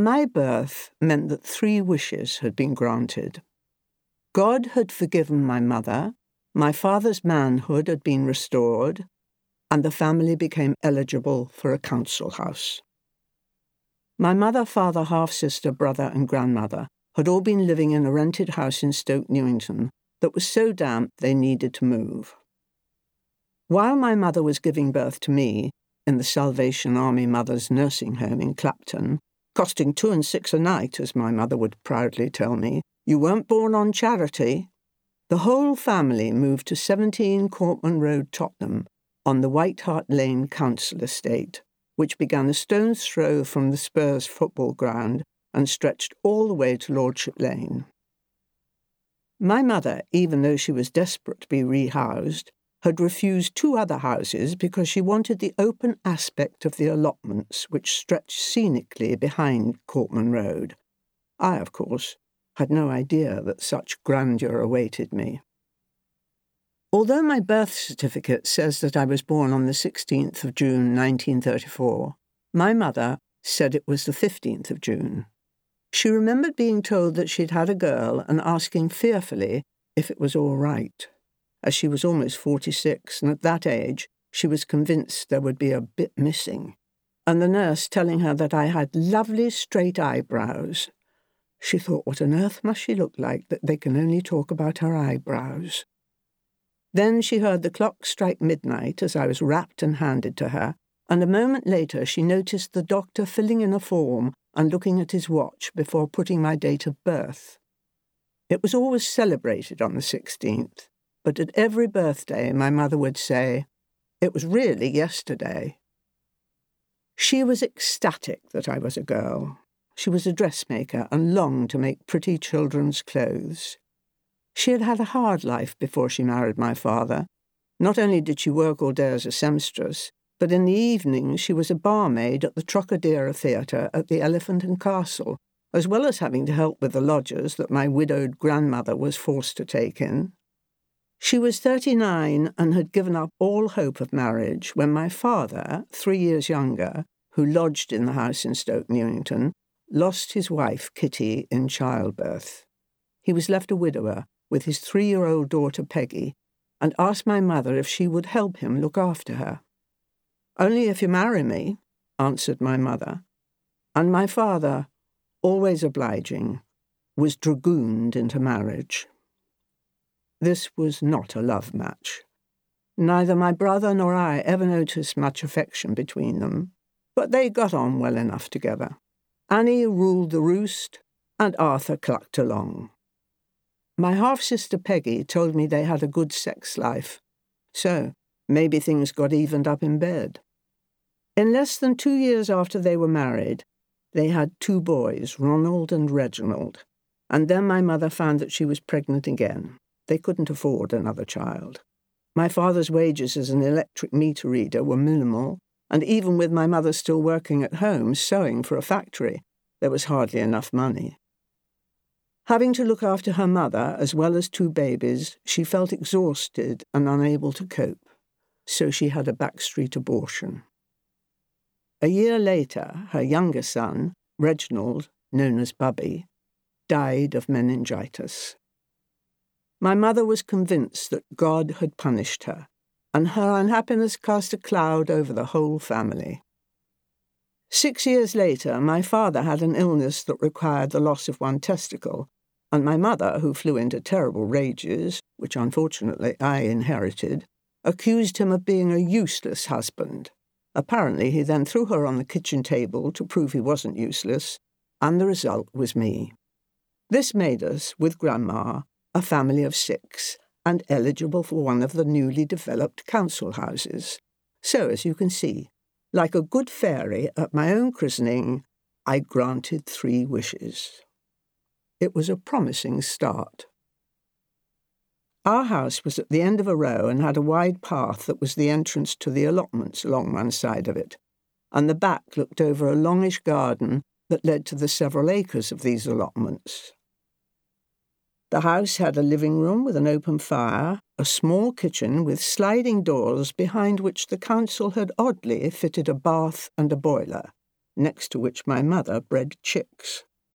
My birth meant that three wishes had been granted. God had forgiven my mother, my father's manhood had been restored, and the family became eligible for a council house. My mother, father, half sister, brother, and grandmother had all been living in a rented house in Stoke Newington that was so damp they needed to move. While my mother was giving birth to me in the Salvation Army Mothers Nursing Home in Clapton, costing two and six a night, as my mother would proudly tell me, you weren't born on charity. The whole family moved to 17 Courtman Road, Tottenham, on the White Hart Lane Council Estate, which began a stone's throw from the Spurs football ground and stretched all the way to Lordship Lane. My mother, even though she was desperate to be rehoused, had refused two other houses because she wanted the open aspect of the allotments which stretched scenically behind Courtman Road. I, of course, had no idea that such grandeur awaited me. Although my birth certificate says that I was born on the 16th of June 1934, my mother said it was the 15th of June. She remembered being told that she'd had a girl and asking fearfully if it was all right. As she was almost 46, and at that age, she was convinced there would be a bit missing. And the nurse telling her that I had lovely straight eyebrows. She thought, what on earth must she look like that they can only talk about her eyebrows? Then she heard the clock strike midnight as I was wrapped and handed to her, and a moment later she noticed the doctor filling in a form and looking at his watch before putting my date of birth. It was always celebrated on the 16th, but at every birthday my mother would say, It was really yesterday. She was ecstatic that I was a girl. She was a dressmaker and longed to make pretty children's clothes. She had had a hard life before she married my father. Not only did she work all day as a seamstress, but in the evenings she was a barmaid at the Trocadero Theatre at the Elephant and Castle, as well as having to help with the lodgers that my widowed grandmother was forced to take in. She was 39 and had given up all hope of marriage when my father, three years younger, who lodged in the house in Stoke Newington, lost his wife, Kitty, in childbirth. He was left a widower with his three year old daughter Peggy and asked my mother if she would help him look after her. Only if you marry me, answered my mother. And my father, always obliging, was dragooned into marriage. This was not a love match. Neither my brother nor I ever noticed much affection between them, but they got on well enough together. Annie ruled the roost, and Arthur clucked along. My half sister Peggy told me they had a good sex life, so maybe things got evened up in bed. In less than two years after they were married, they had two boys, Ronald and Reginald, and then my mother found that she was pregnant again. They couldn't afford another child. My father's wages as an electric meter reader were minimal, and even with my mother still working at home, sewing for a factory, there was hardly enough money. Having to look after her mother as well as two babies, she felt exhausted and unable to cope, so she had a backstreet abortion. A year later, her younger son, Reginald, known as Bubby, died of meningitis. My mother was convinced that God had punished her, and her unhappiness cast a cloud over the whole family. Six years later, my father had an illness that required the loss of one testicle, and my mother, who flew into terrible rages, which unfortunately I inherited, accused him of being a useless husband. Apparently, he then threw her on the kitchen table to prove he wasn't useless, and the result was me. This made us, with Grandma, a family of six, and eligible for one of the newly developed council houses. So, as you can see, like a good fairy at my own christening, I granted three wishes. It was a promising start. Our house was at the end of a row and had a wide path that was the entrance to the allotments along one side of it, and the back looked over a longish garden that led to the several acres of these allotments. The house had a living room with an open fire, a small kitchen with sliding doors behind which the council had oddly fitted a bath and a boiler, next to which my mother bred chicks.